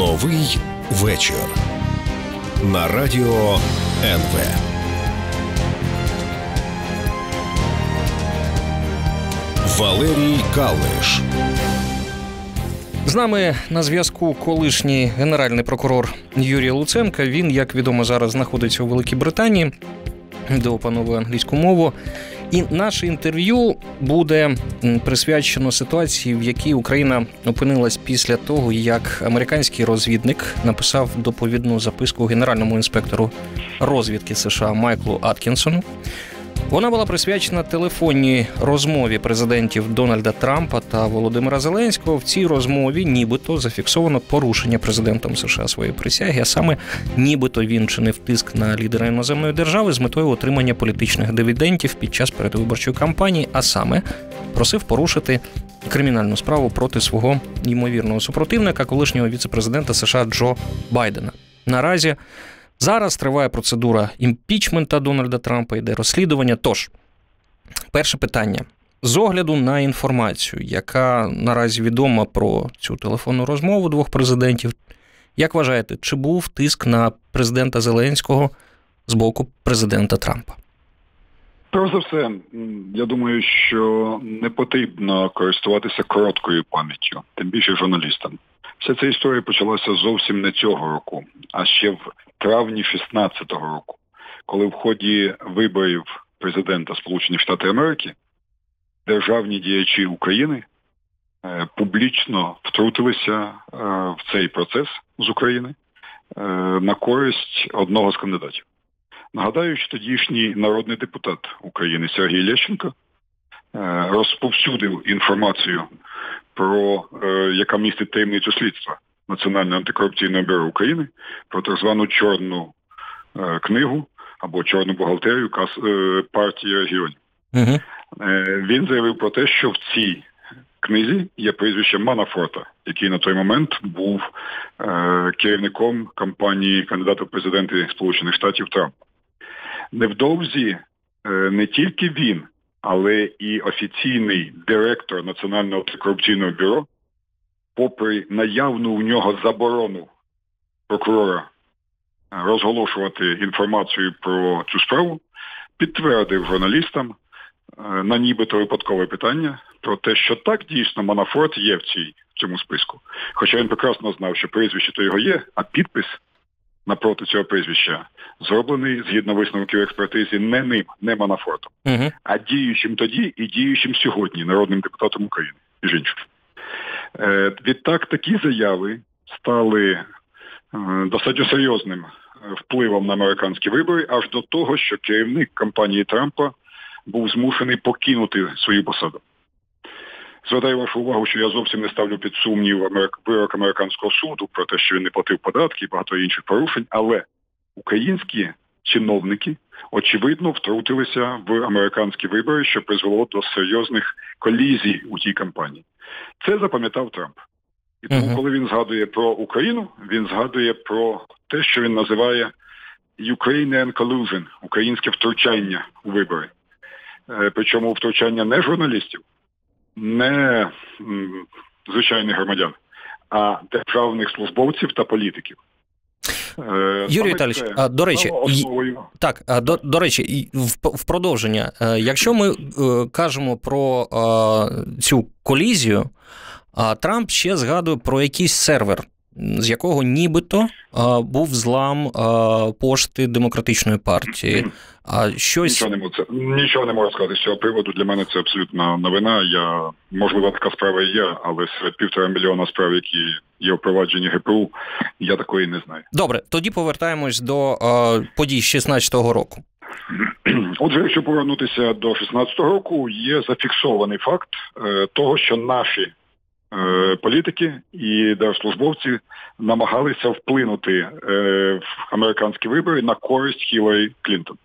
Новий вечір на радіо НВ. Валерій Калниш. З нами на зв'язку колишній генеральний прокурор Юрій Луценко. Він, як відомо, зараз знаходиться у Великій Британії, де опановує англійську мову. І наше інтерв'ю буде присвячено ситуації, в якій Україна опинилась після того, як американський розвідник написав доповідну записку генеральному інспектору розвідки США Майклу Аткінсону. Вона була присвячена телефонній розмові президентів Дональда Трампа та Володимира Зеленського. В цій розмові нібито зафіксовано порушення президентом США своєї присяги, а саме нібито він чинив тиск на лідера іноземної держави з метою отримання політичних дивідендів під час передвиборчої кампанії, а саме просив порушити кримінальну справу проти свого ймовірного супротивника, колишнього віцепрезидента США Джо Байдена. Наразі Зараз триває процедура імпічмента Дональда Трампа, йде розслідування. Тож, перше питання. З огляду на інформацію, яка наразі відома про цю телефонну розмову двох президентів, як вважаєте, чи був тиск на президента Зеленського з боку президента Трампа? Перш за все, я думаю, що не потрібно користуватися короткою пам'яттю, тим більше журналістам. Вся ця історія почалася зовсім не цього року, а ще в травні 16-го року, коли в ході виборів президента Сполучених Штатів Америки державні діячі України е, публічно втрутилися е, в цей процес з України е, на користь одного з кандидатів. Нагадаю, що тодішній народний депутат України Сергій Лещенко розповсюдив інформацію про яка містить таємницю слідства Національного антикорупційного бюро України про так звану чорну е, книгу або чорну бухгалтерію е, партії регіонів. Угу. Е, він заявив про те, що в цій книзі є прізвище Манафорта, який на той момент був е, керівником кампанії кандидата в президенти Сполучених Штатів Трампа. Невдовзі е, не тільки він, але і офіційний директор Національного антикорупційного бюро попри наявну у нього заборону прокурора е, розголошувати інформацію про цю справу, підтвердив журналістам е, на нібито випадкове питання про те, що так дійсно Манафорт є в цій в цьому списку. Хоча він прекрасно знав, що прізвище то його є, а підпис напроти цього прізвища зроблений згідно висновків експертизи не ним, не Манафортом, uh а діючим тоді і діючим сьогодні народним депутатом України між іншим. Е, відтак такі заяви стали е, достатньо серйозним впливом на американські вибори, аж до того, що керівник кампанії Трампа був змушений покинути свою посаду. Звертаю вашу увагу, що я зовсім не ставлю під сумнів вирок американського суду про те, що він не платив податки і багато інших порушень, але українські чиновники очевидно втрутилися в американські вибори, що призвело до серйозних колізій у тій кампанії. Це запам'ятав Трамп. І тому, коли він згадує про Україну, він згадує про те, що він називає Ukrainian collusion, українське втручання у вибори. Е, причому втручання не журналістів, не звичайних громадян, а державних службовців та політиків. Е, Юрій Віталійович, до речі, так, до, до речі, в, в продовження, е, якщо ми е, кажемо про цю колізію, Трамп ще згадує про якийсь сервер з якого нібито а, був злам а, пошти демократичної партії. А щось нічого не можу нічого не можу сказати з цього приводу. Для мене це абсолютна новина. Я можливо така справа є, але серед півтора мільйона справ, які є впроваджені ГПУ, я такої не знаю. Добре, тоді повертаємось до а, подій 16-го року. Отже, якщо повернутися до 16-го року, є зафіксований факт е, того, що наші політики і держслужбовці намагалися вплинути е, в американські вибори на користь Хіларі Клінтон.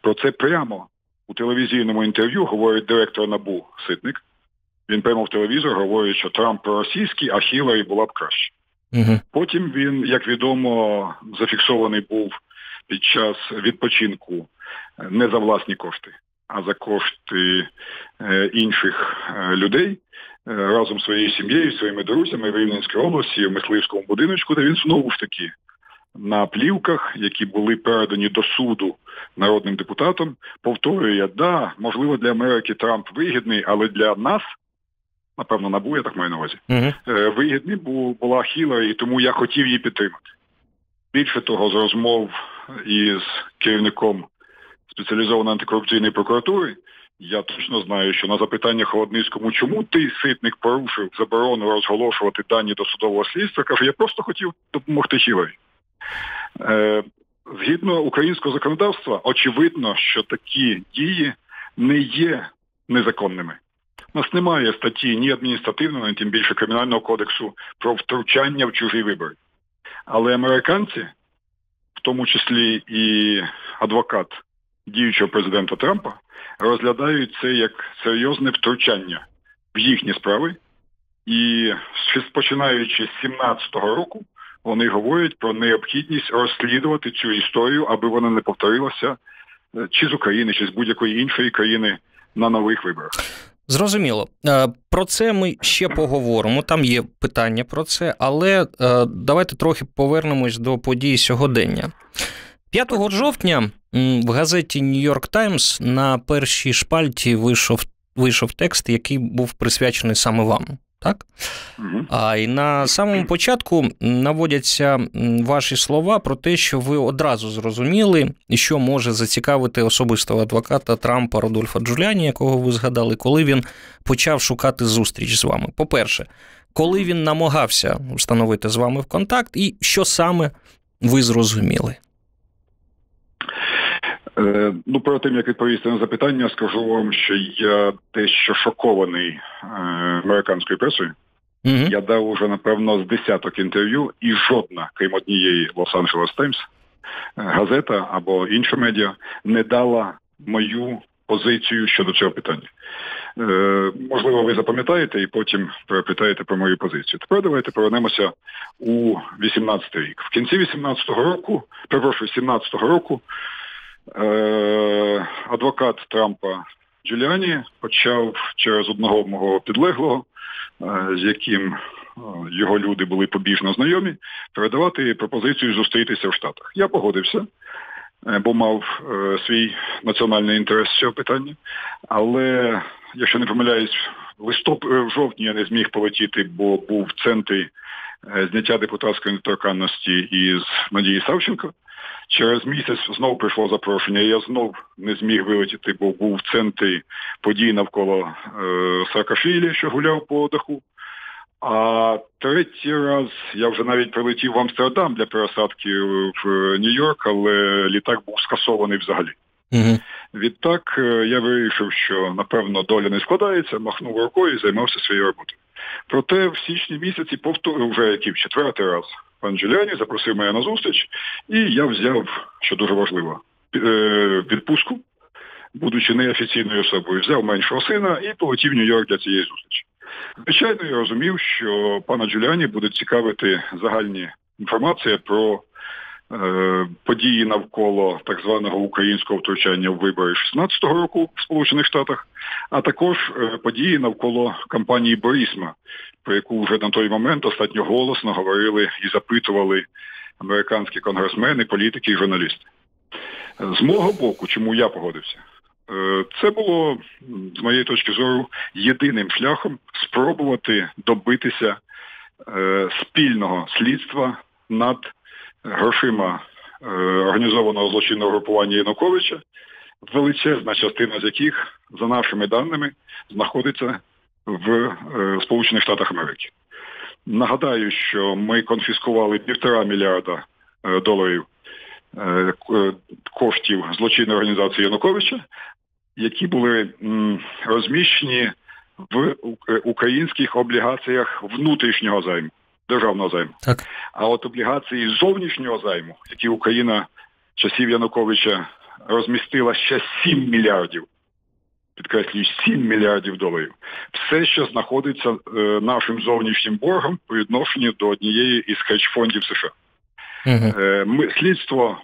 Про це прямо у телевізійному інтерв'ю говорить директор НАБУ Ситник. Він прямо в телевізор говорить, що Трамп проросійський, а Хіларі була б краще. Угу. Потім він, як відомо, зафіксований був під час відпочинку не за власні кошти, а за кошти е, інших е, людей разом з своєю сім'єю, своїми друзями в Рівненській області, в мисливському будиночку, де він знову ж таки на плівках, які були передані до суду народним депутатом, повторює, да, можливо, для Америки Трамп вигідний, але для нас. Напевно, набу, я так маю на увазі. Uh-huh. Вигідний була Хіларі, і тому я хотів її підтримати. Більше того, з розмов із керівником спеціалізованої антикорупційної прокуратури, я точно знаю, що на запитання Холодницькому, чому ти ситник порушив заборону розголошувати дані до судового слідства, каже, я просто хотів допомогти Хіларі. Е, Згідно українського законодавства, очевидно, що такі дії не є незаконними. У нас немає статті ні адміністративного, ні тим більше кримінального кодексу про втручання в чужі вибори. Але американці, в тому числі і адвокат діючого президента Трампа, розглядають це як серйозне втручання в їхні справи. І починаючи з 17-го року, вони говорять про необхідність розслідувати цю історію, аби вона не повторилася е, чи з України, чи з будь-якої іншої країни на нових виборах. Зрозуміло. Е, про це ми ще поговоримо. Там є питання про це, але е, давайте трохи повернемось до подій сьогодення. 5 жовтня в газеті New York Times на першій шпальті вийшов вийшов текст, який був присвячений саме вам так? Угу. А і на самому початку наводяться ваші слова про те, що ви одразу зрозуміли, що може зацікавити особистого адвоката Трампа Родольфа Джуляні, якого ви згадали, коли він почав шукати зустріч з вами. По-перше, коли він намагався встановити з вами в контакт, і що саме ви зрозуміли? Е, ну, перед тим як відповісти на запитання, скажу вам, що я дещо шокований е, американською пресою. Mm-hmm. Я дав уже напевно з десяток інтерв'ю, і жодна, крім однієї Лос-Анджелес Таймс, газета або інша медіа не дала мою позицію щодо цього питання. Е, Можливо, ви запам'ятаєте і потім перепитаєте про мою позицію. Тепер давайте повернемося у 18 рік. В кінці 18-го року, перепрошую, 17-го року. Е, адвокат Трампа Джуліані почав через одного мого підлеглого, е, з яким е, його люди були побіжно знайомі, передавати пропозицію зустрітися в Штатах. Я погодився, бо мав свій національний інтерес з цього питання. Але, якщо не помиляюсь, в листоп в жовтні я не зміг полетіти, бо був в центрі зняття депутатської недоторканності із Надії Савченко. Через місяць знову прийшло запрошення. Я знов не зміг вилетіти, бо був в центрі подій навколо е, Саакашвілі, що гуляв по даху. А третій раз я вже навіть прилетів в Амстердам для пересадки в Нью-Йорк, але літак був скасований взагалі. Угу. Відтак е, я вирішив, що напевно доля не складається, махнув рукою і займався своєю роботою. Проте в січні місяці повторив вже який в четвертий раз пан Джуляні запросив мене на зустріч, і я взяв, що дуже важливо, е, відпустку, будучи неофіційною особою, взяв меншого сина і полетів в Нью-Йорк для цієї зустрічі. Звичайно, я розумів, що пана Джуляні буде цікавити загальні інформація про події навколо так званого українського втручання в вибори 16-го року в Сполучених Штатах, а також е, події навколо кампанії Борісма, про яку вже на той момент достатньо голосно говорили і запитували американські конгресмени, політики і журналісти. З мого боку, чому я погодився, е, це було, з моєї точки зору, єдиним шляхом спробувати добитися е, спільного слідства над грошима е, організованого злочинного групування Януковича, величезна частина з яких, за нашими даними, знаходиться в е, Сполучених Штатах Америки. Нагадаю, що ми конфіскували півтора мільярда е, доларів е, коштів злочинної організації Януковича, які були розміщені в українських облігаціях внутрішнього займу, державного займу. Так. А от облігації зовнішнього займу, які Україна часів Януковича розмістила ще 7 мільярдів підкреслюю, 7 мільярдів доларів. Все, що знаходиться е, нашим зовнішнім боргом по відношенню до однієї із хедж-фондів США. Угу. Е, ми, слідство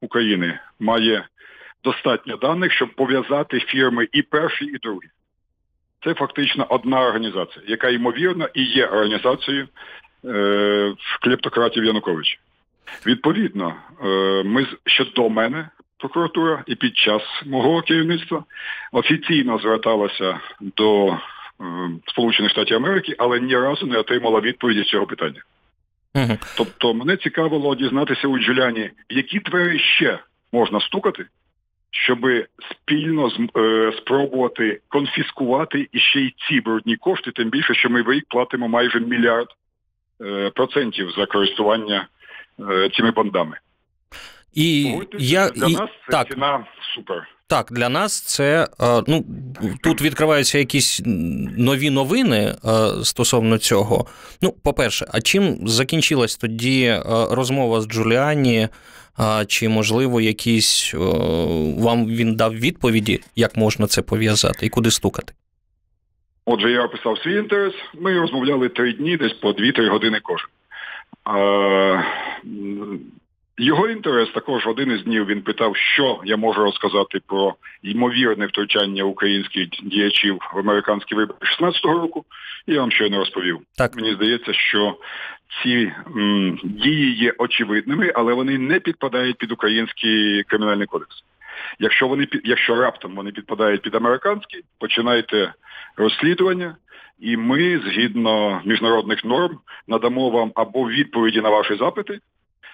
України має достатньо даних, щоб пов'язати фірми і перші, і другі. Це фактично одна організація, яка ймовірно і є організацією клептократів Януковича. Відповідно, е, ми ще до мене, прокуратура, і під час мого керівництва офіційно зверталася до е, Сполучених Штатів Америки, але ні разу не отримала відповіді з цього питання. Угу. Тобто мене цікавило дізнатися у Джуляні, які двері ще можна стукати, щоб спільно е, спробувати конфіскувати і ще й ці брудні кошти, тим більше, що ми в рік платимо майже мільярд е, процентів за користування е, цими бандами. І я для і, нас це так. ціна супер. Так, для нас це ну тут відкриваються якісь нові новини стосовно цього. Ну, по-перше, а чим закінчилась тоді розмова з Джуліані? Чи можливо якісь вам він дав відповіді, як можна це пов'язати і куди стукати? Отже, я описав свій інтерес. Ми розмовляли три дні, десь по 2-3 години кожен. Його інтерес також один із днів він питав, що я можу розказати про ймовірне втручання українських діячів в американські вибори 16-го року. І я вам щойно розповів. Так. Мені здається, що ці м, дії є очевидними, але вони не підпадають під український кримінальний кодекс. Якщо вони якщо раптом вони підпадають під американський, починайте розслідування, і ми, згідно міжнародних норм, надамо вам або відповіді на ваші запити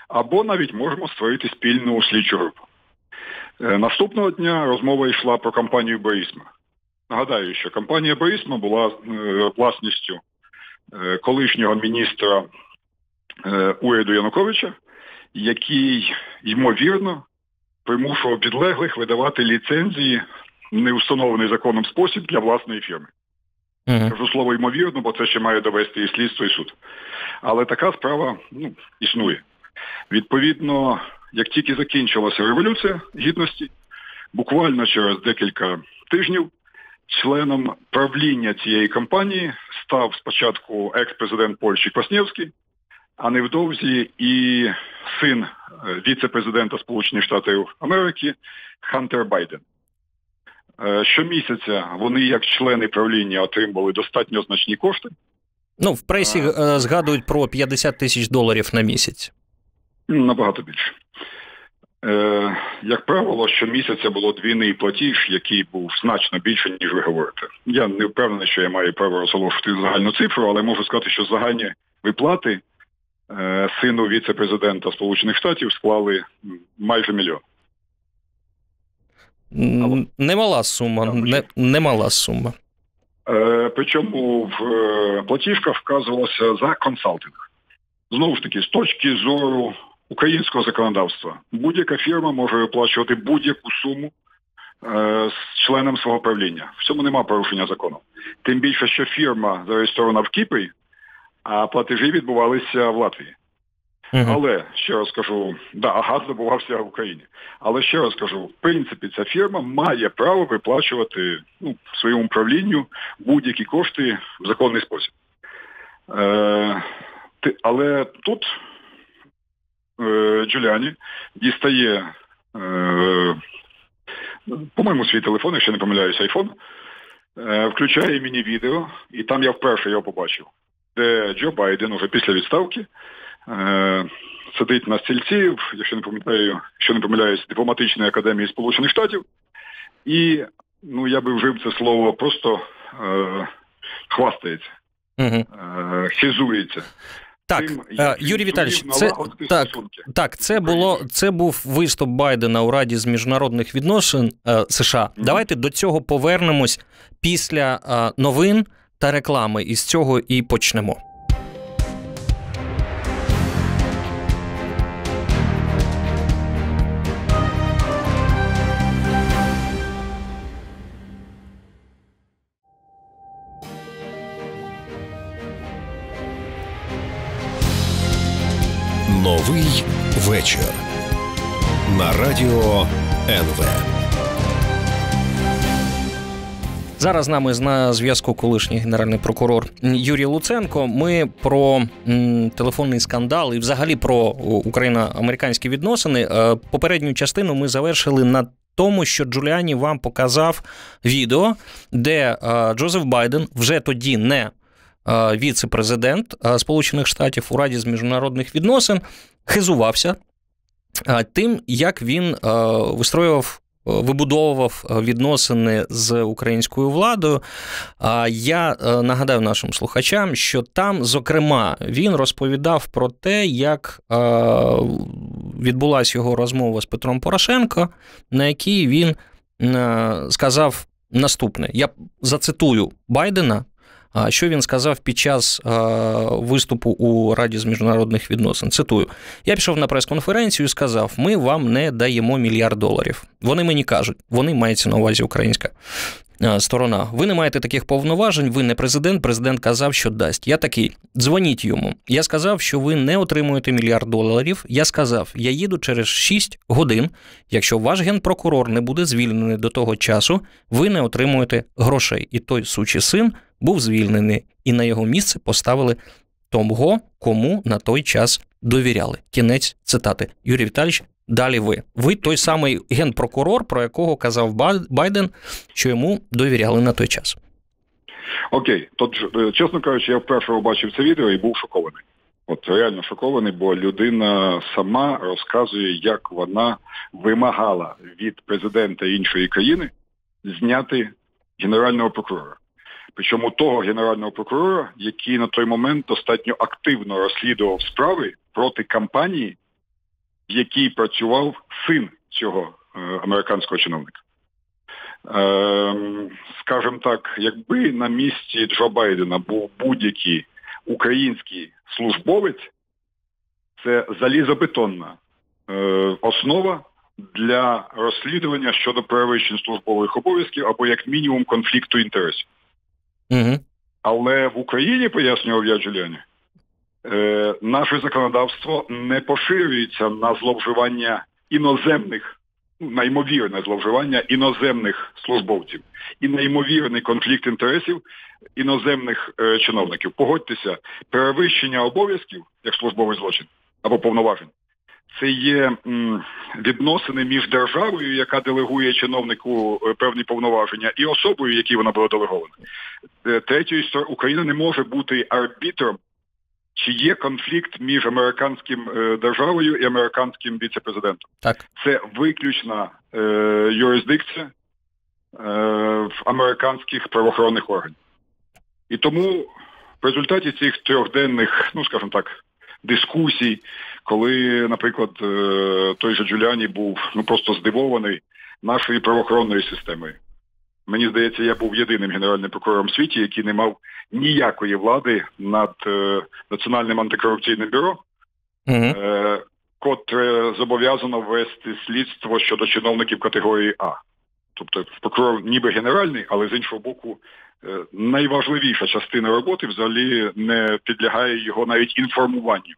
або навіть можемо створити спільну слідчу групу. Е, наступного дня розмова йшла про компанію Борисма. Нагадаю, що компанія Борисма була е, власністю е, колишнього міністра уряду Януковича, який, ймовірно, примушував підлеглих видавати ліцензії в неустановлений законом спосіб для власної фірми. Uh-huh. Кажу слово ймовірно, бо це ще має довести і слідство, і суд. Але така справа ну, існує. Відповідно, як тільки закінчилася революція гідності, буквально через декілька тижнів членом правління цієї кампанії став спочатку екс-президент Польщі Кваснєвський, а невдовзі і син е, віце-президента Сполучених Штатів Америки Хантер Байден. Е, щомісяця вони, як члени правління, отримували достатньо значні кошти. Ну, в пресі а... Е, згадують про 50 тисяч доларів на місяць. Набагато більше. Е, Як правило, щомісяця було двійний платіж, який був значно більше, ніж ви говорите. Я не впевнений, що я маю право розголошувати загальну цифру, але можу сказати, що загальні виплати сину віце-президента Сполучених Штатів склали майже мільйон. Немала сума. Не, немала сума. Е, Причому в е, платіжках вказувалося за консалтинг. Знову ж таки, з точки зору українського законодавства. Будь-яка фірма може виплачувати будь-яку суму е, з членом свого правління. В цьому нема порушення закону. Тим більше, що фірма зареєстрована в Кіпрі, а платежі відбувалися в Латвії. Uh-huh. Але ще раз кажу, да, газ добувався в Україні. Але ще раз кажу, в принципі, ця фірма має право виплачувати ну, своєму правлінню будь-які кошти в законний спосіб. Е, Але тут Е, Джуліані дістає, е, по-моєму, свій телефон, якщо не помиляюсь, айфон, е, включає мені відео, і там я вперше його побачив, де Джо Байден уже після відставки сидить на стільці, якщо не пам'ятаю, якщо не помиляюсь, дипломатичної академії Сполучених Штатів, і ну я би вжив це слово просто е, хвастається, угу. е, хизується. Так, тим, е, Юрій Віталійович, це так, так, це було це був виступ Байдена у Раді з міжнародних відносин е, США. Давайте до цього повернемось після е, новин та реклами, і з цього і почнемо. Новий вечір на радіо НВ. Зараз з нами на зв'язку колишній генеральний прокурор Юрій Луценко. Ми про м, телефонний скандал і взагалі про україно-американські відносини. Е, попередню частину ми завершили на тому, що Джуліані вам показав відео, де е, Джозеф Байден вже тоді не е, віце-президент Сполучених Штатів у Раді з міжнародних відносин хизувався тим, як він вистроював вибудовував е, відносини з українською владою. Я е, нагадаю нашим слухачам, що там, зокрема, він розповідав про те, як е, відбулася його розмова з Петром Порошенко, на якій він сказав наступне: я зацитую Байдена. Що він сказав під час виступу у Раді з міжнародних відносин? Цитую: я пішов на прес-конференцію і сказав: ми вам не даємо мільярд доларів. Вони мені кажуть, вони мається на увазі українська. Сторона, ви не маєте таких повноважень, ви не президент. Президент казав, що дасть. Я такий, дзвоніть йому. Я сказав, що ви не отримуєте мільярд доларів. Я сказав, я їду через 6 годин. Якщо ваш генпрокурор не буде звільнений до того часу, ви не отримуєте грошей. І той сучий син був звільнений, і на його місце поставили того, кому на той час довіряли. Кінець цитати. Юрій Віталійович, далі ви. Ви той самий генпрокурор, про якого казав Байден, що йому довіряли на той час. Окей, то е, чесно кажучи, я вперше побачив це відео і був шокований. От реально шокований, бо людина сама розказує, як вона вимагала від президента іншої країни зняти генерального прокурора. Причому того генерального прокурора, який на той момент достатньо активно розслідував справи проти кампанії, в якій працював син цього е, американського чиновника. Е, скажімо так, якби на місці Джо Байдена був будь-який український службовець, це залізобетонна е, основа для розслідування щодо перевищень службових обов'язків або як мінімум конфлікту інтересів. Угу. Але в Україні, пояснював я Джуліані, е, наше законодавство не поширюється на зловживання іноземних, ну, на ймовірне зловживання іноземних службовців і на ймовірний конфлікт інтересів іноземних е, чиновників. Погодьтеся, перевищення обов'язків як службовий злочин або повноважень це є відносини між державою, яка делегує чиновнику е, певні повноваження, і особою, якій вона була делегована. Е, третьою Україна не може бути арбітром, чи є конфлікт між американським е, державою і американським віцепрезидентом. Так. Це виключна е, юрисдикція е, в американських правоохоронних органів. І тому в результаті цих трьохденних, ну скажімо так, дискусій, коли, наприклад, е, той же Джуліані був ну просто здивований нашою правоохоронною системою. Мені здається, я був єдиним генеральним прокурором світі, який не мав ніякої влади над е, Національним антикорупційним бюро, uh е, котре зобов'язано вести слідство щодо чиновників категорії А. Тобто прокурор ніби генеральний, але з іншого боку, е, найважливіша частина роботи взагалі не підлягає його навіть інформуванню.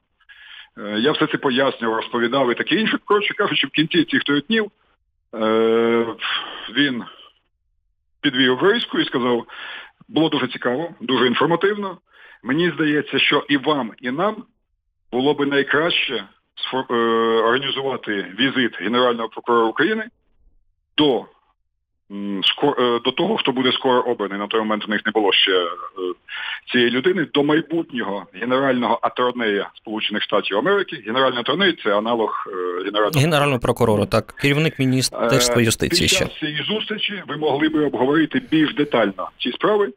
Е, я все це пояснював, розповідав і таке інше. Коротше кажучи, в кінці цих трьох днів е, він підвів рейську і сказав, було дуже цікаво, дуже інформативно. Мені здається, що і вам, і нам було би найкраще е, організувати візит Генерального прокурора України до до того, хто буде скоро обраний, на той момент у них не було ще е, цієї людини, до майбутнього генерального аторнея Сполучених Штатів Америки. Генеральний аторней – це аналог е, генерального генерального прокурора, так керівник міністерства юстиції. Під час цієї зустрічі ви могли би обговорити більш детально ці справи.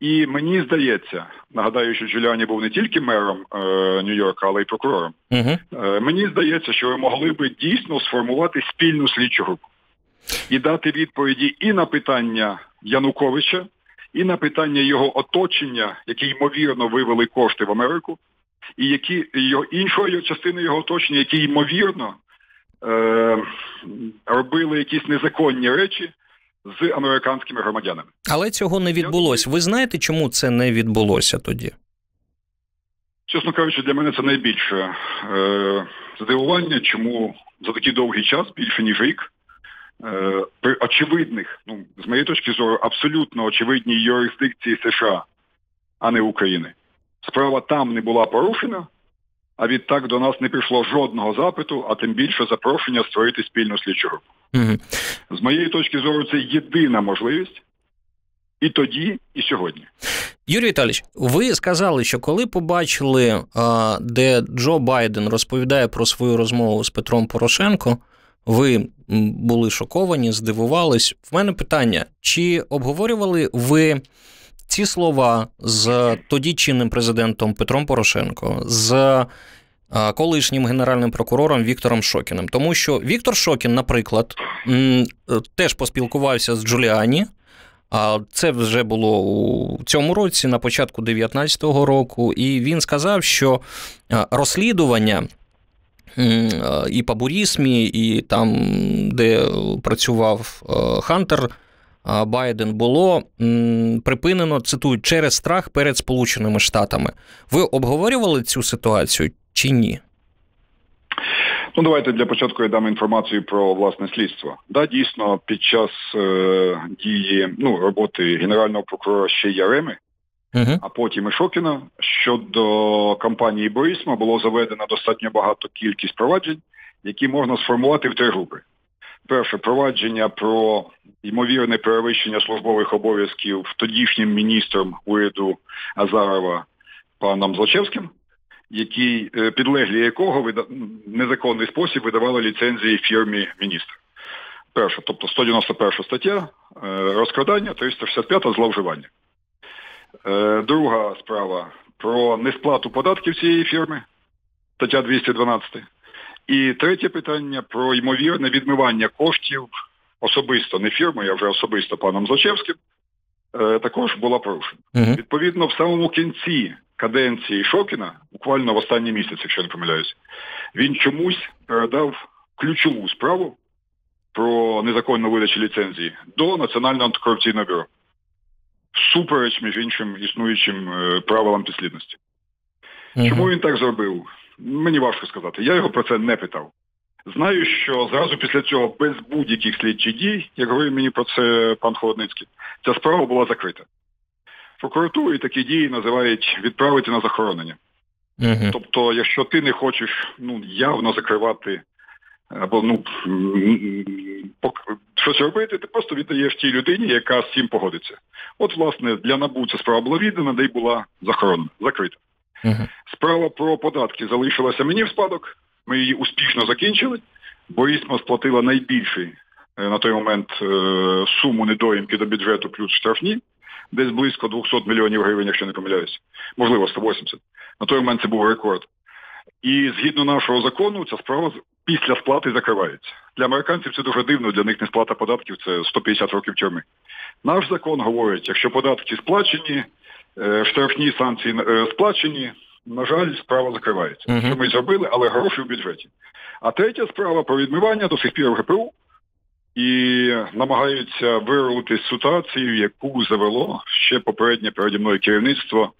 І мені здається, нагадаю, що Джуліані був не тільки мером е, Нью-Йорка, але й прокурором. Угу. Е, мені здається, що ви могли би дійсно сформувати спільну слідчу групу і дати відповіді і на питання Януковича, і на питання його оточення, які ймовірно вивели кошти в Америку, і які його іншою частиною його оточення, які ймовірно е, робили якісь незаконні речі з американськими громадянами. Але цього не відбулося. Ви знаєте, чому це не відбулося тоді? Чесно кажучи, для мене це найбільше е, здивування, чому за такий довгий час, більше ніж рік, при очевидних, ну з моєї точки зору, абсолютно очевидній юрисдикції США, а не України. Справа там не була порушена, А відтак до нас не прийшло жодного запиту, а тим більше запрошення створити спільну слідчу групу. Угу. З моєї точки зору, це єдина можливість і тоді, і сьогодні. Юрій Віталійович, ви сказали, що коли побачили, де Джо Байден розповідає про свою розмову з Петром Порошенко, ви були шоковані, здивувались. В мене питання: чи обговорювали ви ці слова з тоді чинним президентом Петром Порошенко, з колишнім генеральним прокурором Віктором Шокіним? Тому що Віктор Шокін, наприклад, теж поспілкувався з Джуліані. А це вже було у цьому році, на початку 2019 року, і він сказав, що розслідування і по Бурісмі, і там, де працював Хантер Байден, було припинено, цитую, через страх перед Сполученими Штатами. Ви обговорювали цю ситуацію чи ні? Ну, давайте для початку я дам інформацію про власне слідство. Да, дійсно, під час е, дії ну, роботи генерального прокурора ще Яреми, uh-huh. а потім і Шокіна щодо кампанії Борисма було заведено достатньо багато кількість проваджень, які можна сформувати в три групи. Перше провадження про ймовірне перевищення службових обов'язків тодішнім міністром уряду Азарова паном Злочевським який е, підлеглі якого в незаконний спосіб видавали ліцензії фірмі міністр. Перша, тобто 191 стаття е, розкрадання, 365 зловживання. Е, друга справа про несплату податків цієї фірми, стаття 212. І третє питання про ймовірне відмивання коштів особисто, не фірмою, а вже особисто паном Злочевським, також була порушена. uh Відповідно, в самому кінці каденції Шокіна, буквально в останній місяць, якщо не помиляюсь, він чомусь передав ключову справу про незаконну видачу ліцензії до Національного антикорупційного бюро. Супереч, між іншим, існуючим е, правилам підслідності. uh Чому він так зробив? Мені важко сказати. Я його про це не питав. Знаю, що зразу після цього, без будь-яких слідчих дій, як говорив мені про це пан Холодницький, ця справа була закрита прокуратурі такі дії називають відправити на захоронення. uh Тобто, якщо ти не хочеш ну, явно закривати або ну щось робити, ти просто віддаєш тій людині, яка з цим погодиться. От, власне, для НАБУ ця справа була віддана, де й була захоронена, закрита. Справа про податки залишилася мені в спадок. Ми її успішно закінчили, бо ІСМА сплатила найбільший е, на той момент е, суму недоїмки до бюджету плюс штрафні десь близько 200 мільйонів гривень, якщо не помиляюсь. Можливо, 180. На той момент це був рекорд. І згідно нашого закону, ця справа після сплати закривається. Для американців це дуже дивно, для них не сплата податків це 150 років тюрми. Наш закон говорить, якщо податки сплачені, е, штрафні санкції е, сплачені, на жаль, справа закривається. Uh-huh. Що ми зробили, але гроші в бюджеті. А третя справа про відмивання до сих пір в ГПУ і намагаються вирвати ситуацію, яку завело ще попереднє переді мною керівництво.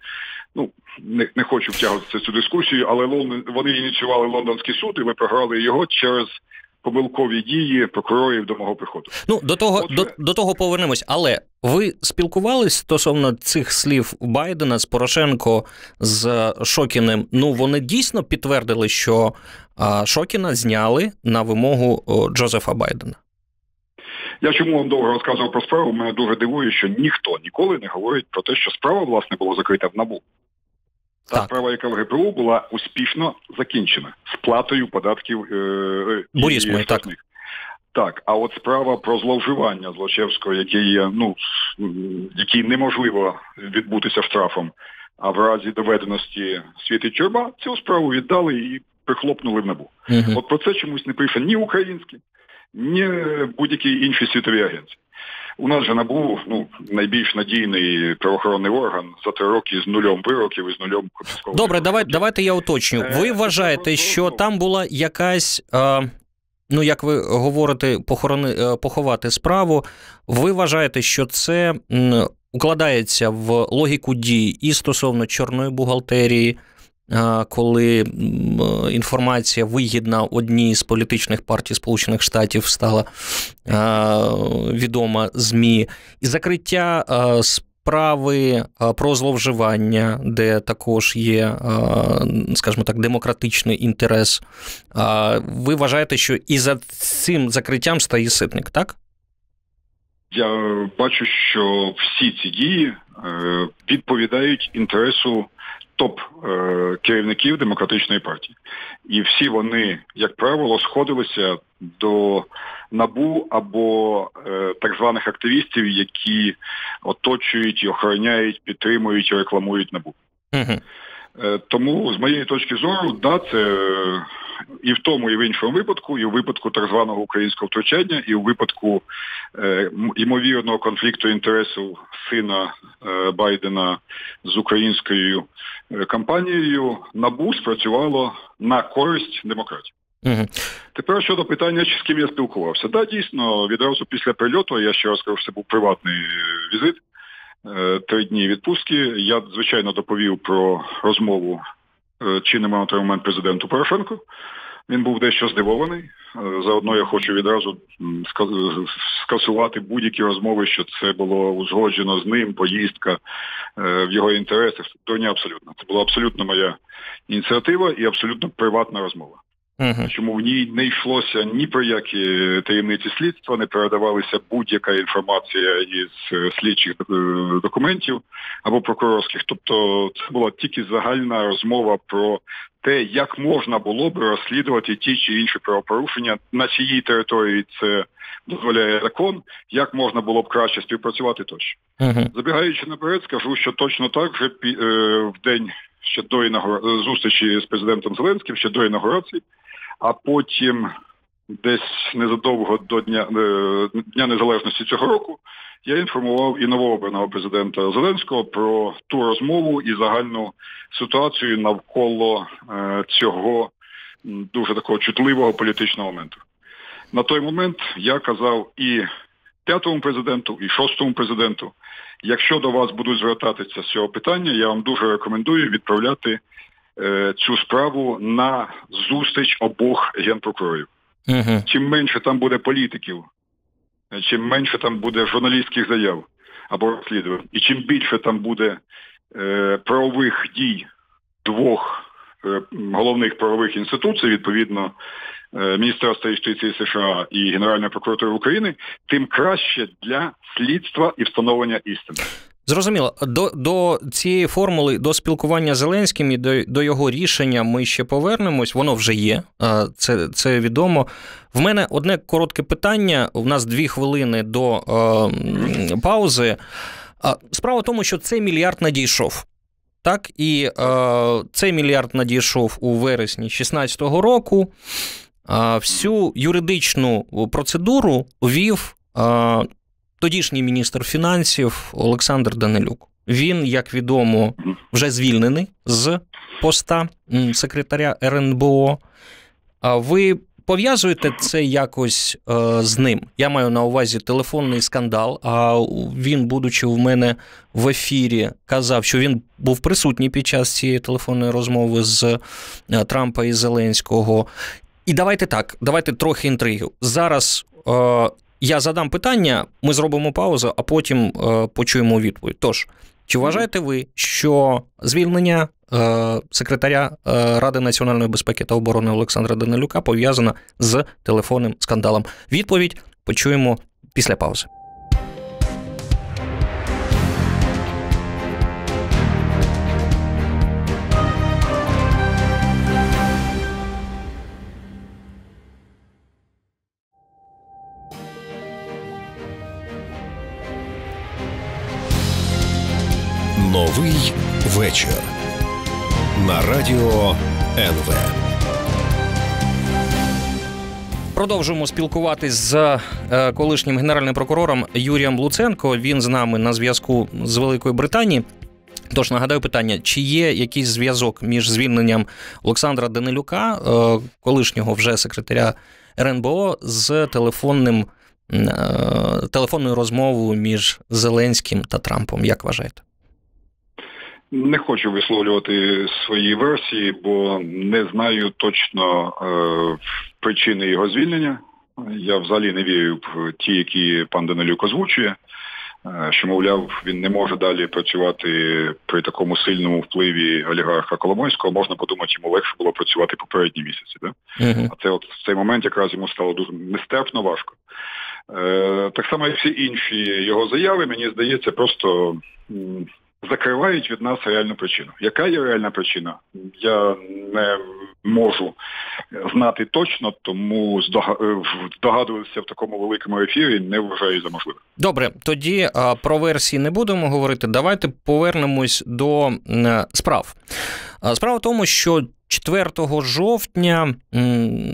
Ну не не хочу втягуватися цю дискусію, але вони ініціювали лондонський суд, і ми програли його через. Помилкові дії прокурорів до мого приходу. Ну до того Отже... до, до того повернемось. Але ви спілкувались стосовно цих слів Байдена з Порошенко з Шокіним? Ну вони дійсно підтвердили, що а, Шокіна зняли на вимогу о, Джозефа Байдена. Я чому вам довго розказував про справу? Мене дуже дивує, що ніхто ніколи не говорить про те, що справа власне була закрита в набу. Та так. справа, яка в ГПУ була успішно закінчена сплатою податків е, е Бурісмою, так. Так, а от справа про зловживання Злочевського, який є, ну який неможливо відбутися штрафом, а в разі доведеності світить тюрма, цю справу віддали і прихлопнули в набу. Угу. От про це чомусь не пише ні український, ні будь-якій іншій світовій агенції. У нас же набув ну найбільш надійний правоохоронний орган за три роки з нульом вироків і з нульом конфіскових. Добре, давай, давайте я уточню. Е, ви вважаєте, що там була якась. А... Ну, як ви говорите, похорони е, поховати справу. Ви вважаєте, що це укладається в логіку дій і стосовно чорної бухгалтерії, коли інформація вигідна одній з політичних партій Сполучених Штатів стала відома ЗМІ, і закриття справи про зловживання, де також є, скажімо так, демократичний інтерес. Ви вважаєте, що і за цим закриттям стає ситник, так? Я бачу, що всі ці дії е, відповідають інтересу топ е, керівників демократичної партії, і всі вони, як правило, сходилися до набу або е, так званих активістів, які оточують охороняють, підтримують рекламують набу. Угу. Тому з моєї точки зору, да, це і в тому, і в іншому випадку, і в випадку так званого українського втручання, і в випадку е, ймовірного конфлікту інтересів сина е, Байдена з українською е, кампанією, набу спрацювало на користь демократії. Угу. Тепер щодо питання, з ким я спілкувався. Так, да, дійсно, відразу після прильоту, я ще раз кажу, що це був приватний е, візит. Е, три дні відпустки. Я звичайно доповів про розмову Е, чинним на той момент президенту Порошенко. Він був дещо здивований. Е, заодно я хочу відразу скасувати будь-які розмови, що це було узгоджено з ним, поїздка в його інтересах. То не абсолютно. Це була абсолютно моя ініціатива і абсолютно приватна розмова. Uh-huh. Чому в ній не йшлося ні про які таємниці слідства, не передавалася будь-яка інформація із е, слідчих е, документів або прокурорських. Тобто це була тільки загальна розмова про те, як можна було б розслідувати ті чи інші правопорушення на цій території. Це дозволяє закон, як можна було б краще співпрацювати тощо. Uh-huh. Забігаючи наперед, скажу, що точно так вже е, в день ще до інаугура... зустрічі з президентом Зеленським, ще до інаугурації а потім десь незадовго до Дня е, Дня Незалежності цього року я інформував і новообраного президента Зеленського про ту розмову і загальну ситуацію навколо е, цього дуже такого чутливого політичного моменту. На той момент я казав і п'ятому президенту, і шостому президенту. Якщо до вас будуть звертатися з цього питання, я вам дуже рекомендую відправляти цю справу на зустріч обох генпрокурорів. uh Чим менше там буде політиків, чим менше там буде журналістських заяв або розслідувань, і чим більше там буде е, правових дій двох е, головних правових інституцій, відповідно. Е, Міністерства юстиції США і Генеральної прокуратури України, тим краще для слідства і встановлення істини. Зрозуміло, до до цієї формули, до спілкування з Зеленським і до до його рішення ми ще повернемось. Воно вже є, це це відомо. В мене одне коротке питання. У нас дві хвилини до е, паузи. Справа в тому, що цей мільярд надійшов. Так, і е, цей мільярд надійшов у вересні 2016 року. Всю юридичну процедуру вів тодішній міністр фінансів Олександр Данилюк. Він, як відомо, вже звільнений з поста секретаря РНБО. А ви пов'язуєте це якось е, з ним? Я маю на увазі телефонний скандал. А він, будучи в мене в ефірі, казав, що він був присутній під час цієї телефонної розмови з е, Трампа і Зеленського. І давайте так, давайте трохи інтриги. Зараз е, я задам питання, ми зробимо паузу, а потім е, почуємо відповідь. Тож, чи вважаєте ви, що звільнення е, секретаря е, Ради національної безпеки та оборони Олександра Данилюка пов'язано з телефонним скандалом? Відповідь почуємо після паузи. Вечір на радіо НВ. Продовжуємо спілкуватись з е, колишнім генеральним прокурором Юрієм Луценко. Він з нами на зв'язку з Великої Британії. Тож нагадаю питання: чи є якийсь зв'язок між звільненням Олександра Данилюка, е, колишнього вже секретаря РНБО, з телефонним е, телефонною розмовою між Зеленським та Трампом? Як вважаєте? Не хочу висловлювати свої версії, бо не знаю точно е, причини його звільнення. Я взагалі не вірю в ті, які пан Данилюк озвучує. Е, що, мовляв, він не може далі працювати при такому сильному впливі олігарха Коломойського, можна подумати, йому легше було працювати попередні місяці. Да? Uh-huh. А це от в цей момент якраз йому стало дуже нестерпно важко. Е, Так само, як всі інші його заяви, мені здається, просто закривають від нас реальну причину. Яка є реальна причина? Я не можу знати точно, тому здогадуватися в такому великому ефірі не вважаю за можливе. Добре, тоді про версії не будемо говорити. Давайте повернемось до справ. Справа в тому, що 4 жовтня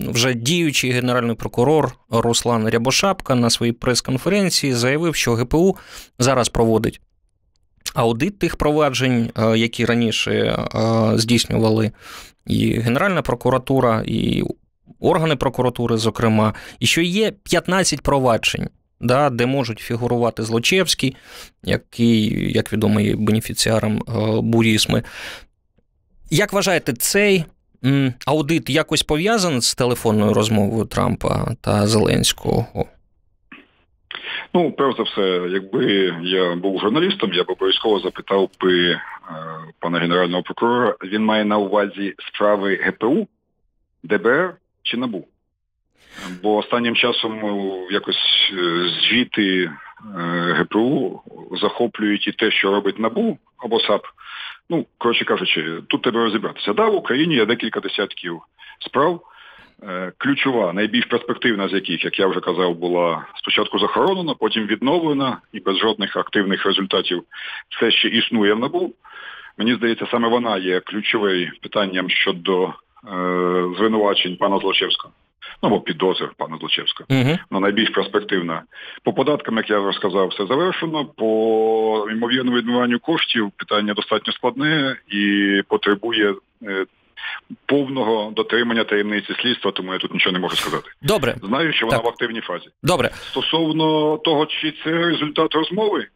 вже діючий генеральний прокурор Руслан Рябошапка на своїй прес-конференції заявив, що ГПУ зараз проводить аудит тих проваджень, е, які раніше е, здійснювали і Генеральна прокуратура, і органи прокуратури, зокрема, і що є 15 проваджень. Да, Де можуть фігурувати Злочевський, який, як відомо, є бенефіціаром е, бурісми. Як вважаєте, цей аудит якось пов'язаний з телефонною розмовою Трампа та Зеленського? Ну, перш за все, якби я був журналістом, я б обов'язково запитав би е, пана генерального прокурора, він має на увазі справи ГПУ, ДБР чи НАБУ. Бо останнім часом ну, якось е, звіти е, ГПУ захоплюють і те, що робить НАБУ або САП. Ну, коротше кажучи, тут треба розібратися. Да, в Україні є декілька десятків справ. Е, ключова, найбільш перспективна з яких, як я вже казав, була спочатку захоронена, потім відновлена і без жодних активних результатів все ще існує в НАБУ. Мені здається, саме вона є ключовим питанням щодо е, звинувачень пана Злочевського. Ну, або підозр пана Злочевського. Uh-huh. Ну, найбільш перспективна. По податкам, як я вже сказав, все завершено. По ймовірному відмиванню коштів питання достатньо складне і потребує е, повного дотримання таємниці слідства, тому я тут нічого не можу сказати. Добре. Знаю, що вона так. в активній фазі. Добре. Стосовно того, чи це результат розмови.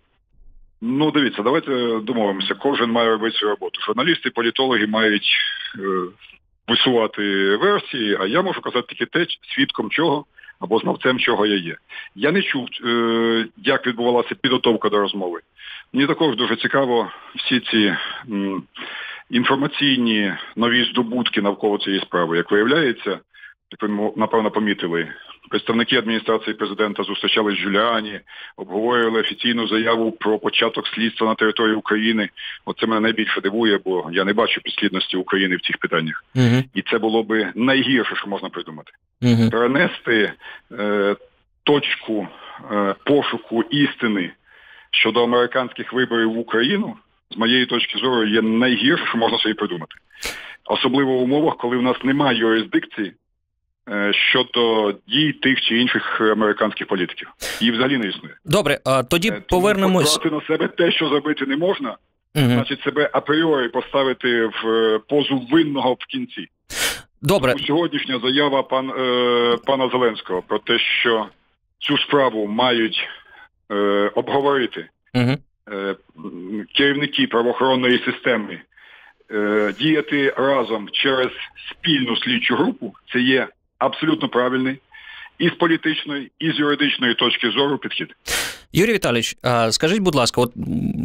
Ну, дивіться, давайте домовимося. Кожен має робити свою роботу. Журналісти, політологи мають е, висувати версії, а я можу казати тільки те, свідком чого або знавцем чого я є. Я не чув, е, як відбувалася підготовка до розмови. Мені також дуже цікаво всі ці. М, інформаційні нові здобутки навколо цієї справи. Як виявляється, як ви напевно помітили, представники адміністрації президента зустрічались з Джуліані, обговорювали офіційну заяву про початок слідства на території України. Оце мене найбільше дивує, бо я не бачу підслідності України в цих питаннях. uh І це було би найгірше, що можна придумати. uh Перенести е, точку е, пошуку істини щодо американських виборів в Україну з моєї точки зору, є найгірше, що можна собі придумати. Особливо в умовах, коли в нас немає юрисдикції е, щодо дій тих чи інших американських політиків. Її взагалі не існує. Добре, а тоді е, Тому повернемось. Брати на себе те, що зробити не можна, угу. значить себе апріорі поставити в е, позу винного в кінці. Добре. Тому сьогоднішня заява пан, е, пана Зеленського про те, що цю справу мають е, обговорити. Угу. Е, керівники правоохоронної системи е, діяти разом через спільну слідчу групу це є абсолютно правильний і з політичної, і з юридичної точки зору підхід. Юрій Віталійович, скажіть, будь ласка, от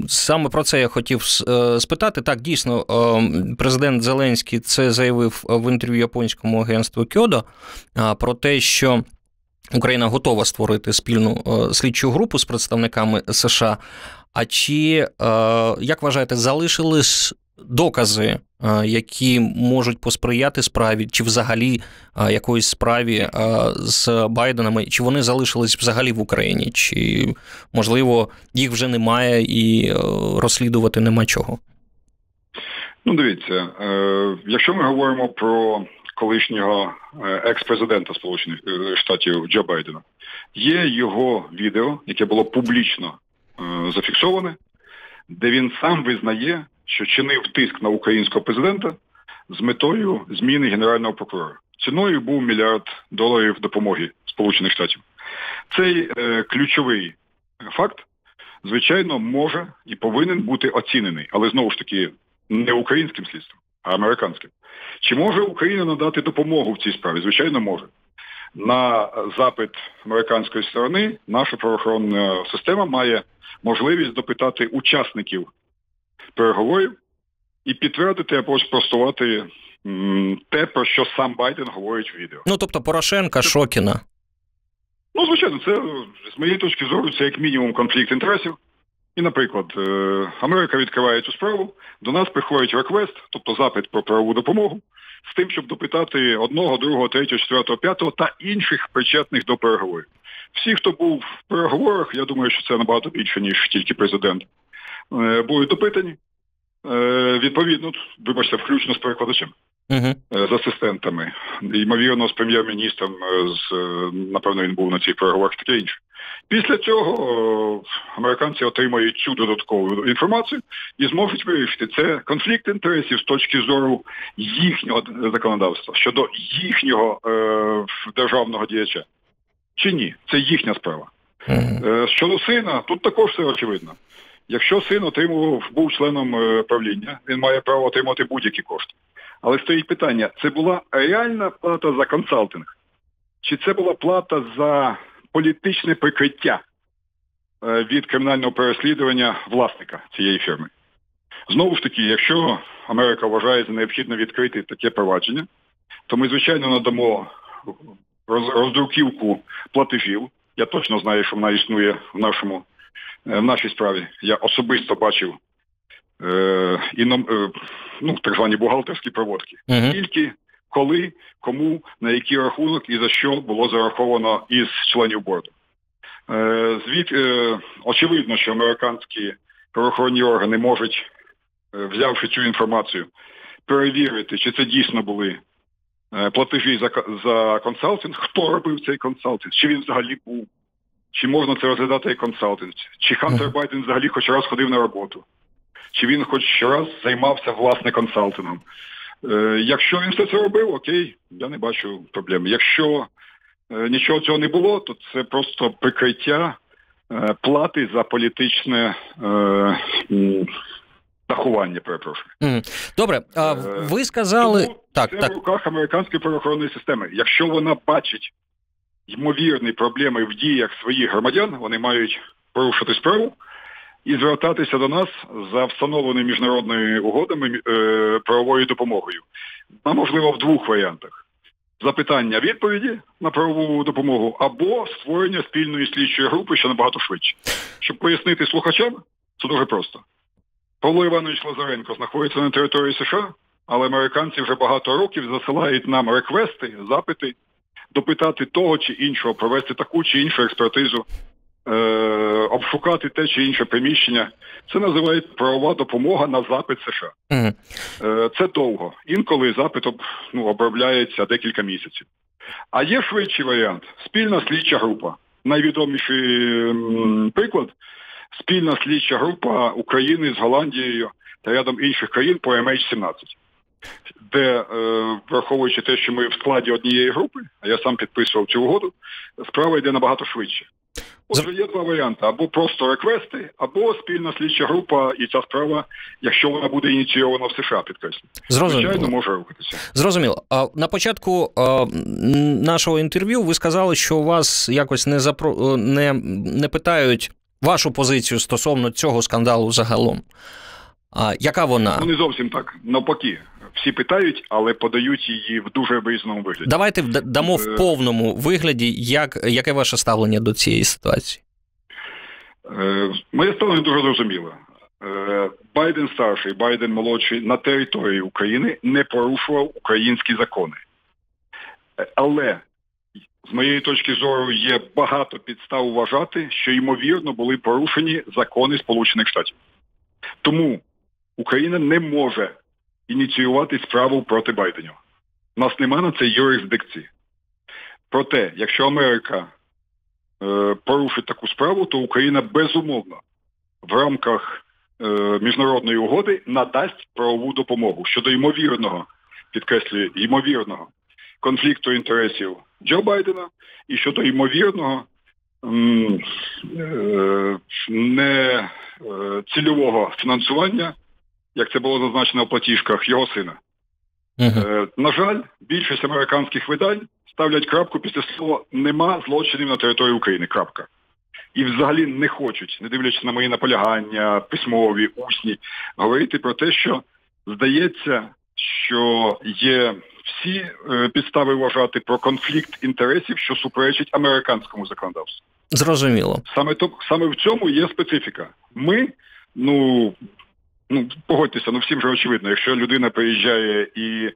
саме про це я хотів е, спитати. Так, дійсно, президент Зеленський це заявив в інтерв'ю японському агентству Кьодо про те, що Україна готова створити спільну слідчу групу з представниками США. А чи, е, як вважаєте, залишились докази, е, які можуть посприяти справі, чи взагалі е, якоїсь справі з Байденами, чи вони залишились взагалі в Україні, чи можливо їх вже немає і розслідувати нема чого? Ну, дивіться, якщо ми говоримо про колишнього екс-президента Сполучених Штатів Джо Байдена, є його відео, яке було публічно зафіксоване, де він сам визнає, що чинив тиск на українського президента з метою зміни генерального прокурора. Ціною був мільярд доларів допомоги Сполучених Штатів. Цей е, ключовий факт, звичайно, може і повинен бути оцінений, але знову ж таки не українським слідством, а американським. Чи може Україна надати допомогу в цій справі? Звичайно, може. на запит американської сторони наша правоохоронна система має можливість допитати учасників переговорів і підтвердити або спростувати те, про що сам Байден говорить в відео. Ну тобто Порошенка, Шокіна. Ну, звичайно, це з моєї точки зору, це як мінімум конфлікт інтересів. І, наприклад, е, Америка відкриває цю справу, до нас приходить реквест, тобто запит про правову допомогу, з тим, щоб допитати одного, другого, третього, четвертого, п'ятого та інших причетних до переговорів. Всі, хто був в переговорах, я думаю, що це набагато більше, ніж тільки президент, е, будуть допитані. Е, відповідно, вибачте, включно з перекладачем. Uh-huh. З асистентами, ймовірно, з прем'єр-міністром, з напевно, він був на цих переговорах таке інше. Після цього американці отримають цю додаткову інформацію і зможуть вирішити це конфлікт інтересів з точки зору їхнього законодавства щодо їхнього е, державного діяча. Чи ні? Це їхня справа. Е, щодо сина, тут також все очевидно. Якщо син отримував, був членом е, правління, він має право отримати будь-які кошти. Але стоїть питання: це була реальна плата за консалтинг? Чи це була плата за політичне прикриття е, від кримінального переслідування власника цієї фірми. Знову ж таки, якщо Америка вважає за необхідно відкрити таке провадження, то ми, звичайно, надамо роздруківку платежів. Я точно знаю, що вона існує в нашому, е, в нашій справі. Я особисто бачив е, і, е, ну, так звані бухгалтерські проводки. Тільки коли, кому, на який рахунок і за що було зараховано із членів борду. Е, звід, е, очевидно, що американські правоохоронні органи можуть, е, взявши цю інформацію, перевірити, чи це дійсно були платежі за за консалтинг, хто робив цей консалтинг, чи він взагалі був, чи можна це розглядати як консалтинг, чи Хантер Байден взагалі хоч раз ходив на роботу, чи він хоч раз займався власне консалтингом. Е, якщо він все це робив, окей, я не бачу проблем. Якщо е, нічого цього не було, то це просто прикриття е, плати за політичне дахування, перепрошую. Добре, а ви сказали Тому так, це так. в руках американської правоохоронної системи. Якщо вона бачить ймовірні проблеми в діях своїх громадян, вони мають порушити справу і звертатися до нас за встановленими міжнародними угодами е, правовою допомогою. На можливо в двох варіантах: запитання відповіді на правову допомогу або створення спільної слідчої групи, що набагато швидше. Щоб пояснити слухачам, це дуже просто. Павло Іванович Лазаренко знаходиться на території США, але американці вже багато років засилають нам реквести, запити, допитати того чи іншого, провести таку чи іншу експертизу обшукати те чи інше приміщення. Це називають правова допомога на запит США. Mm. Це довго. Інколи запит ну, обробляється декілька місяців. А є швидший варіант спільна слідча група. Найвідоміший приклад спільна слідча група України з Голландією та рядом інших країн по MH17. Де, е, враховуючи те, що ми в складі однієї групи, а я сам підписував цю угоду, справа йде набагато швидше. Отже, є два варіанти: або просто реквести, або спільна слідча група, і ця справа, якщо вона буде ініційована в США, підкреслю. Зрозуміло. Звичайно, може рухатися. Зрозуміло. А на початку а, нашого інтерв'ю ви сказали, що у вас якось не запро не, не питають вашу позицію стосовно цього скандалу загалом. А яка вона? Ну, не зовсім так. Навпаки всі питають, але подають її в дуже виїзному вигляді. Давайте дамо в е, повному вигляді, як, яке ваше ставлення до цієї ситуації. Е, моє ставлення дуже зрозуміло. Е, Байден старший, Байден молодший на території України не порушував українські закони. Але з моєї точки зору є багато підстав вважати, що ймовірно були порушені закони Сполучених Штатів. Тому Україна не може ініціювати справу проти Байдена. У нас нема на це юрисдикції. Проте, якщо Америка е, порушить таку справу, то Україна безумовно в рамках е, міжнародної угоди надасть правову допомогу щодо ймовірного, підкреслюю, ймовірного конфлікту інтересів Джо Байдена і щодо ймовірного е, не е, фінансування як це було зазначено в платіжках його сина. Uh-huh. На жаль, більшість американських видань ставлять крапку після слова нема злочинів на території України. Крапка. І взагалі не хочуть, не дивлячись на мої наполягання, письмові, усні, говорити про те, що здається, що є всі е, підстави вважати про конфлікт інтересів, що суперечить американському законодавству. Зрозуміло. Саме то саме в цьому є специфіка. Ми, ну ну погодьтеся, ну всім же очевидно, якщо людина приїжджає і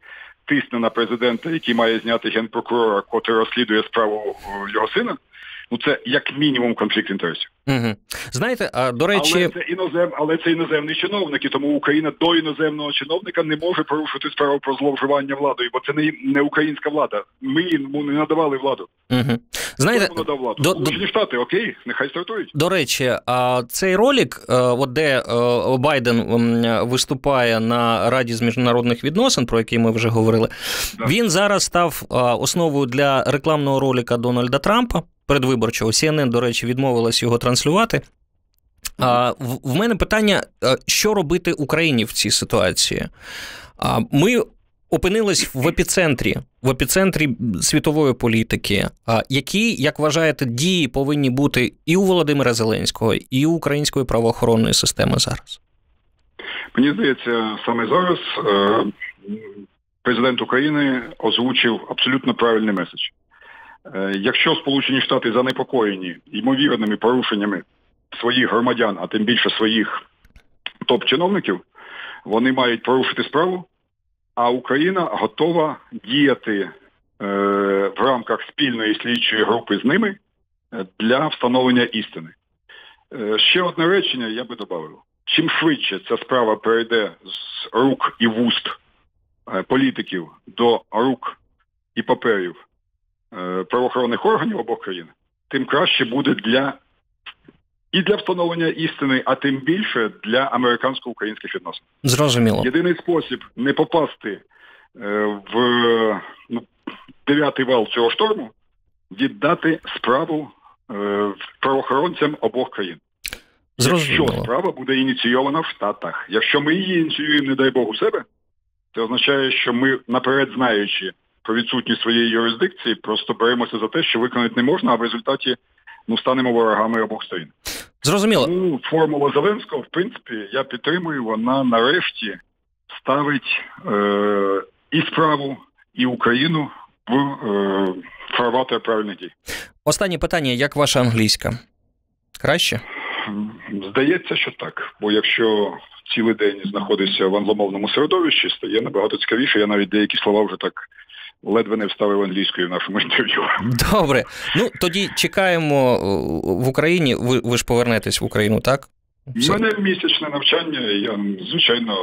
тисне на президента, який має зняти генпрокурора, котрий розслідує справу його сина. Ну, це як мінімум конфлікт інтересів. Угу. Знаєте, а до речі, але це інозем, але це іноземний чиновник, і тому Україна до іноземного чиновника не може порушити справу про зловживання владою, бо це не не українська влада. Ми йому не надавали владу. Угу. Знаєте, надав владу? До, Сполучені Штати, окей, нехай стартують. До речі, а цей ролик, е, от де е, Байден виступає на Раді з міжнародних відносин, про який ми вже говорили, да. він зараз став основою для рекламного ролика Дональда Трампа передвиборчого. CNN, до речі, відмовилась його транслювати. А, В мене питання, що робити Україні в цій ситуації? А, Ми опинились в епіцентрі, в епіцентрі світової політики. Які, як вважаєте, дії повинні бути і у Володимира Зеленського, і у української правоохоронної системи зараз? Мені здається, саме зараз е, президент України озвучив абсолютно правильний меседж. Е, якщо Сполучені Штати занепокоєні ймовірними порушеннями своїх громадян, а тим більше своїх топ-чиновників, вони мають порушити справу, а Україна готова діяти е, в рамках спільної слідчої групи з ними е, для встановлення істини. Ще одне речення я би додав. Чим швидше ця справа перейде з рук і вуст політиків до рук і паперів правоохоронних органів обох країн, тим краще буде для і для встановлення істини, а тим більше для американсько-українських відносин. Зрозуміло. Єдиний спосіб не попасти е, в ну, дев'ятий вал цього шторму віддати справу е, правоохоронцям обох країн. Зрозуміло. Якщо справа буде ініційована в Штатах. Якщо ми її ініціюємо, не дай Бог, у себе, це означає, що ми наперед знаючи про відсутність своєї юрисдикції, просто беремося за те, що виконати не можна, а в результаті ну станемо ворогами обох сторін. Зрозуміло. Ну, формула Зеленського, в принципі, я підтримую, вона нарешті ставить е, і справу, і Україну в е, фарватер правильних дій. Останнє питання: як ваша англійська? Краще? Здається, що так. Бо якщо цілий день знаходишся в англомовному середовищі, стає набагато цікавіше. Я навіть деякі слова вже так ледве не вставив англійською в нашому інтерв'ю. Добре. Ну тоді чекаємо е, в Україні. Ви ви ж повернетесь в Україну, так? У мене місячне навчання, я звичайно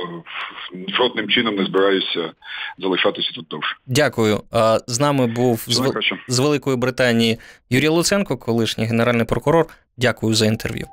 жодним чином не збираюся залишатися тут довше. Дякую. З нами був з, з Великої Британії Юрій Луценко, колишній генеральний прокурор. Дякую за інтерв'ю.